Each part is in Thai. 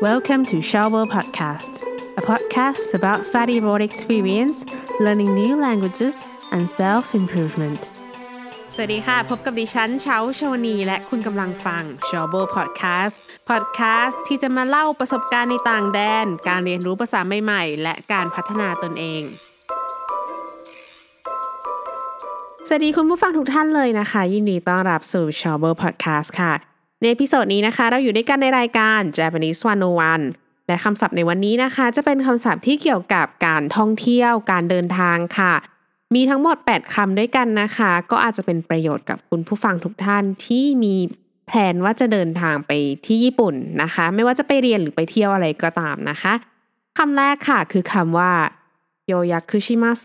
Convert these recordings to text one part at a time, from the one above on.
Welcome to Shower Podcast, a podcast about study abroad experience, learning new languages, and self improvement. สวัสดีค่ะ พบกับดิฉันเช้าชวนี และคุณกำลังฟัง s h o w b o Podcast Podcast ที่จะมาเล่าประสบการณ์ในต่างแดน การเรียนรู้ภาษาใหม่ๆ และการพัฒนาตนเอง สวัสดีคุณผู้ฟังทุกท่านเลยนะคะ ยินดีต้อนรับสู่ s h o w b o Podcast ค่ะ ใน episode นี้นะคะ เราอยู่ด้วยกันในรายการ Japanese 101 และคำศัพท์ในวันนี้นะคะ จะเป็นคำศัพท์ที่เกี่ยวกับการท่องเที่ยว การเดินทางค่ะ มีทั้งหมด 8คำด้วยกันนะคะ ก็อาจจะเป็นประโยชน์กับคุณผู้ฟังทุกท่านที่มีแผนว่าจะเดินทางไปที่ญี่ปุ่นนะคะ ไม่ว่าจะไปเรียนหรือไปเที่ยวอะไรก็ตามนะคะคำแรกค่ะคือคำว่าโยยักคุชิมัส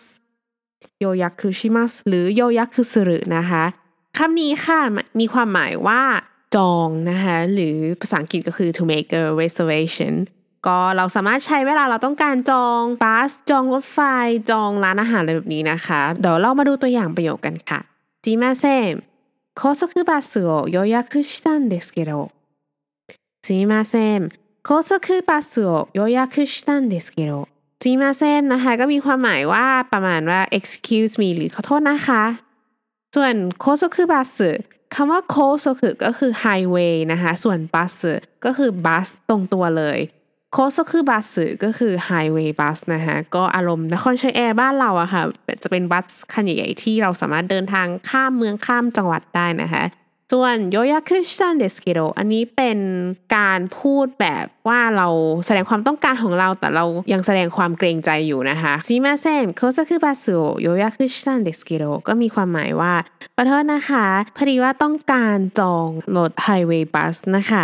โยยักคุชิมัสหรือโยยักคุสุรุนะคะคำนี้ค่ะมีความหมายว่า จองนะคะหรือภาษาอังกฤษก็คือ to make a reservation ก็เราสามารถใช้เวลาเราต้องการจองบัสจองรถไฟจองร้านอาหารอะไรแบบนี้นะคะ เดี๋ยวเรามาดูตัวอย่างประโยคกันค่ะจิมาเซม高速バスを予約したんですけどすいません高速バスを予約したんですけどすいませんนะคะก็มีความหมายว่าประมาณว่า excuse me หรือขอโทษนะคะ ส่วนโคซคือบัส คำว่า 高速 ก็คือไฮเวย์นะคะ ส่วน バス ก็คือ bus ตรงตัวเลย 高速バス ก็คือ highway bus นะคะก็อารมณ์นครชัยแอร์บ้านเราอะค่ะ จะเป็น bus คันใหญ่ๆที่เราสามารถเดินทางข้ามเมืองข้ามจังหวัดได้นะคะ ส่วน 予約したいんですけど อันนี้เป็นการพูดแบบว่าเราแสดงความต้องการของเราแต่เรายังแสดงความเกรงใจอยู่นะคะすみません高速バス予約したいんですけど ก็มีความหมายว่าขอโทษนะคะพอดีว่าต้องการจองรถ highway bus นะคะ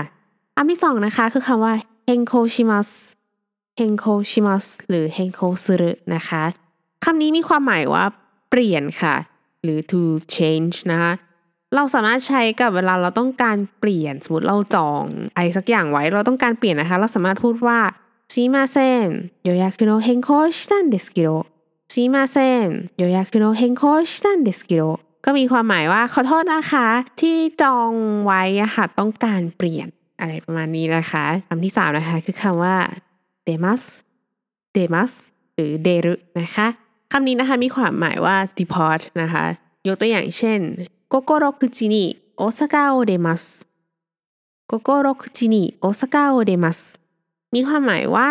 อันที่สองนะคะคือคำว่า 変更します変更します หรือ 変更する นะคะคำนี้มีความหมายว่าเปลี่ยนค่ะ หรือ to change นะคะ เราสามารถใช้กับเวลาเราต้องการเปลี่ยนสมมติเราจองอะไรสักอย่างไว้ เราต้องการเปลี่ยนนะคะ เราสามารถพูดว่าすみません予約の変更したいんですけど すみません予約の変更したいんですけど ก็มีความหมายว่าขอโทษนะคะ ที่จองไว้ค่ะต้องการเปลี่ยนอะไรประมาณนี้นะคะคำที่สามนะคะคือคำว่า demas demas หรือ deru นะคะคำนี้นะคะมีความหมายว่า depart นะคะ ยกตัวอย่างเช่น 午後6時に大阪を出ます午後6時に大阪を出ます มีความหมายว่า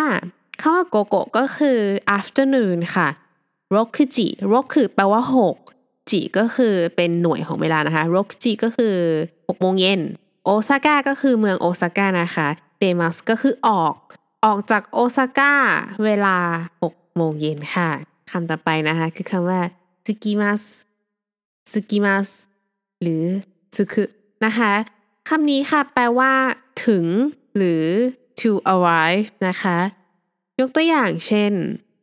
คำว่าโกโกก็คือ afternoon ค่ะ6時 六 แปลว่าหก 時 ก็คือเป็นหน่วยของเวลานะคะโรคุจิก็คือหกโมงเย็นโอซาก้าก็คือเมืองโอซาก้านะคะ出ます ก็คือออก ออกจากโอซาก้าเวลา6โมงเย็นค่ะคำต่อไปนะคะ คือคำว่า 着きます着きます หรือ 着く นะคะคำนี้ค่ะแปลว่า ถึง หรือ to arrive นะคะ ยกตัวอย่างเช่น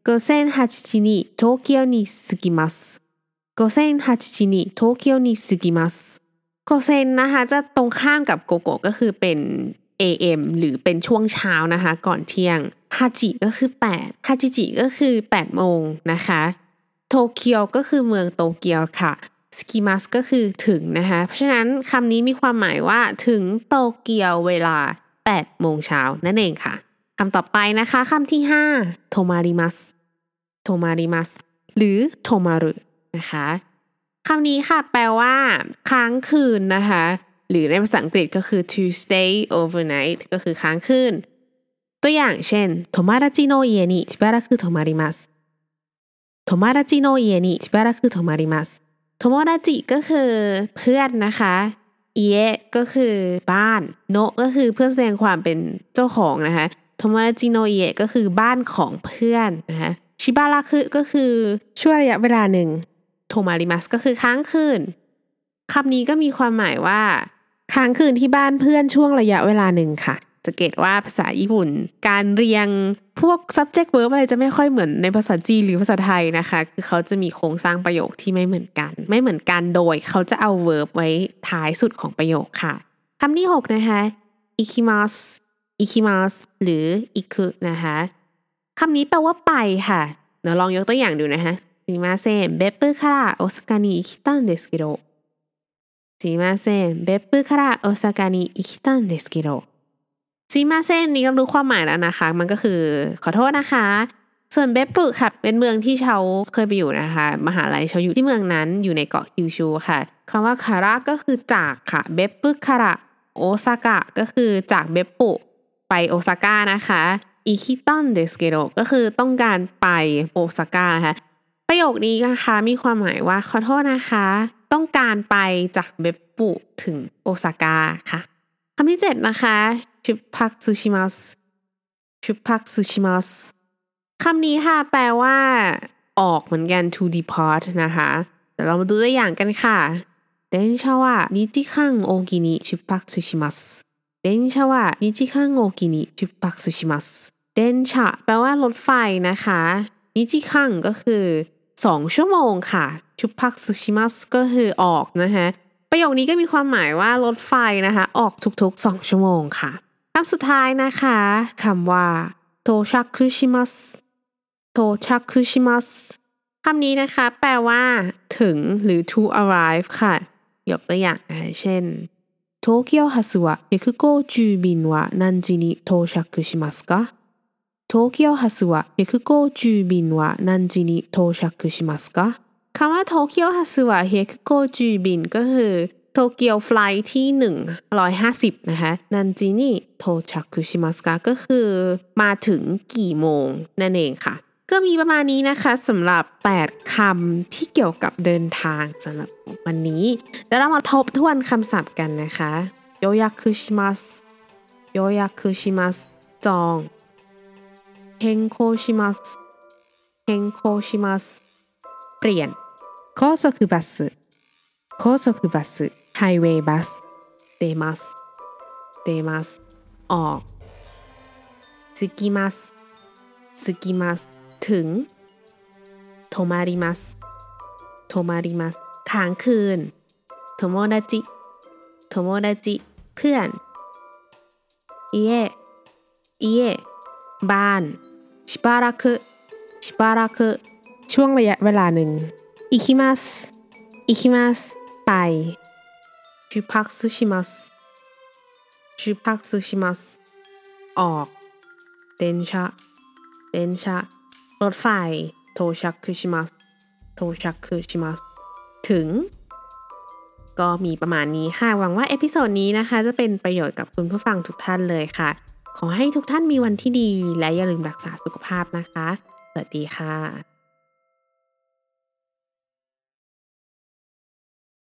午前8時に東京に着きます午前8時に東京に着きます午前 นะคะจะตรงข้ามกับโกโกก็คือเป็น AM หรือเป็นช่วงเช้านะคะ ก่อนเที่ยงฮาจิก็คือ8ฮาจิจิก็คือ8โมงนะคะ โตเกียวก็คือเมืองโตเกียวค่ะ สกิมัสก็คือถึงนะคะ เพราะฉะนั้นคำนี้มีความหมายว่าถึงโตเกียวเวลา 8 โมงเช้านั่นเองค่ะคำต่อไปนะคะคำที่ 5 โทมาริมัสโทมาริมัสหรือโทมารุนะคะคำนี้ค่ะ แปลว่า ค้างคืนนะคะ หรือในภาษาอังกฤษก็คือ to stay overnight ก็คือค้างคืน ตัวอย่างเช่น友達の家にしばらく泊まります友達の家にしばらく泊まります 友達 ก็คือเพื่อนนะคะ 家 ก็คือบ้าน の ก็คือเพื่อแสดงความเป็นเจ้าของนะคะโทโมราจิโนเอะก็คือบ้านของเพื่อนนะคะしばらく ก็คือช่วงระยะเวลาหนึ่ง泊まります ก็คือค้างคืนคำนี้ก็มีความหมายว่า ค้างคืนที่บ้านเพื่อนช่วงระยะเวลาหนึ่งค่ะสังเกตว่าภาษาญี่ปุ่น การเรียง พวก subject verb อะไรจะไม่ค่อยเหมือนในภาษาจีนหรือภาษาไทยนะคะ คือเขาจะมีโครงสร้างประโยคที่ไม่เหมือนกัน ไม่เหมือนกันโดยเขาจะเอา verb ไว้ท้ายสุดของประโยคค่ะคำที่6นะคะ ikimas ikimas หรือ iku นะคะคำนี้แปลว่าไปค่ะเดี๋ยวลองยกตัวอย่างดูนะคะすみません。別府から大阪に行きたんですけど。すみません。別府から大阪に行きたんですけど。 すみません นี้ก็รู้ความหมายแล้วนะคะ มันก็คือขอโทษนะคะ ส่วนเบปปุค่ะ เป็นเมืองที่เชาเคยไปอยู่นะคะ มหาลัยเชาอยู่ที่เมืองนั้นอยู่ในเกาะคิวชูค่ะคำว่า から ก็คือจากค่ะ 別府から大阪 ก็คือจากเบปปุไปโอซาก้านะคะ行きたいんですけど ก็คือต้องการไปโอซาก้านะคะประโยคนี้นะคะมีความหมายว่าขอโทษนะคะ ต้องการไปจากเบปปุถึงโอซาก้าค่ะคำที่เจ็ดนะคะ ชิพักซูชิมัสชิพักซูชิมัสคำนี้ค่ะแปลว่า ออกเหมือนกัน to depart นะคะแต่เรามาดูตัวอย่างกันค่ะเดนชาวะนิจิคังโอกินิชิพักซูชิมัสเดนชาวะนิจิคังโอกินิชิพักซูชิมัสเดนชะแปลว่ารถไฟนะคะนิจิคังก็คือ 2 ชั่วโมงค่ะชุพักซูชิมัสก็คือออกนะคะประโยคนี้ก็มีความหมายว่ารถไฟนะคะ ออกทุกๆ 2 ชั่วโมงค่ะ คำสุดท้ายนะคะคำว่าโทชักคุชิมัสโทชักคุชิมัสคำนี้นะคะ แปลว่า ถึงหรือ to arrive ค่ะ ยกตัวอย่างนะคะเช่น東京発は150便は何時に到着しますか東京発は150便は何時に到着しますかคำว่าโตเกียวฮัสวะเฮคุโกจูบินก็คือ โตเกียวไฟล์ที่หนึ่งร้อยห้าสิบนะคะนันจินิโทชักคุชิมัสกาก็คือมาถึงกี่โมงนั่นเองค่ะ ก็มีประมาณนี้นะคะสำหรับ 8คำที่เกี่ยวกับเดินทางสำหรับวันนี้แล้วเรามาทบทวนคำศัพท์กันนะคะโยยาคุชิมัสโยยาคุชิมัสจอง変更します変更しますเปลี่ยน高速バス高速バス ไฮเวย์บัสเดมัสเดมัสออก 着きます着きますถึงโทมาริมัสโทมาริมัสค้างคืนโทโมดาจิโทโมดาจิเพื่อนเย่เย่บ้านชิปาระคุชิปาระคุช่วงระยะเวลาหนึ่งอิคิมัสอิคิมัสไป ชุพักซุชิมัสชุพักซุชิมัสออก 電車電車 รถไฟ 到着します到着します ถึง ก็มีประมาณนี้ค่ะ หวังว่า episode นี้นะคะ จะเป็นประโยชน์กับคุณผู้ฟังทุกท่านเลยค่ะ ขอให้ทุกท่านมีวันที่ดี และอย่าลืมรักษาสุขภาพนะคะ สวัสดีค่ะ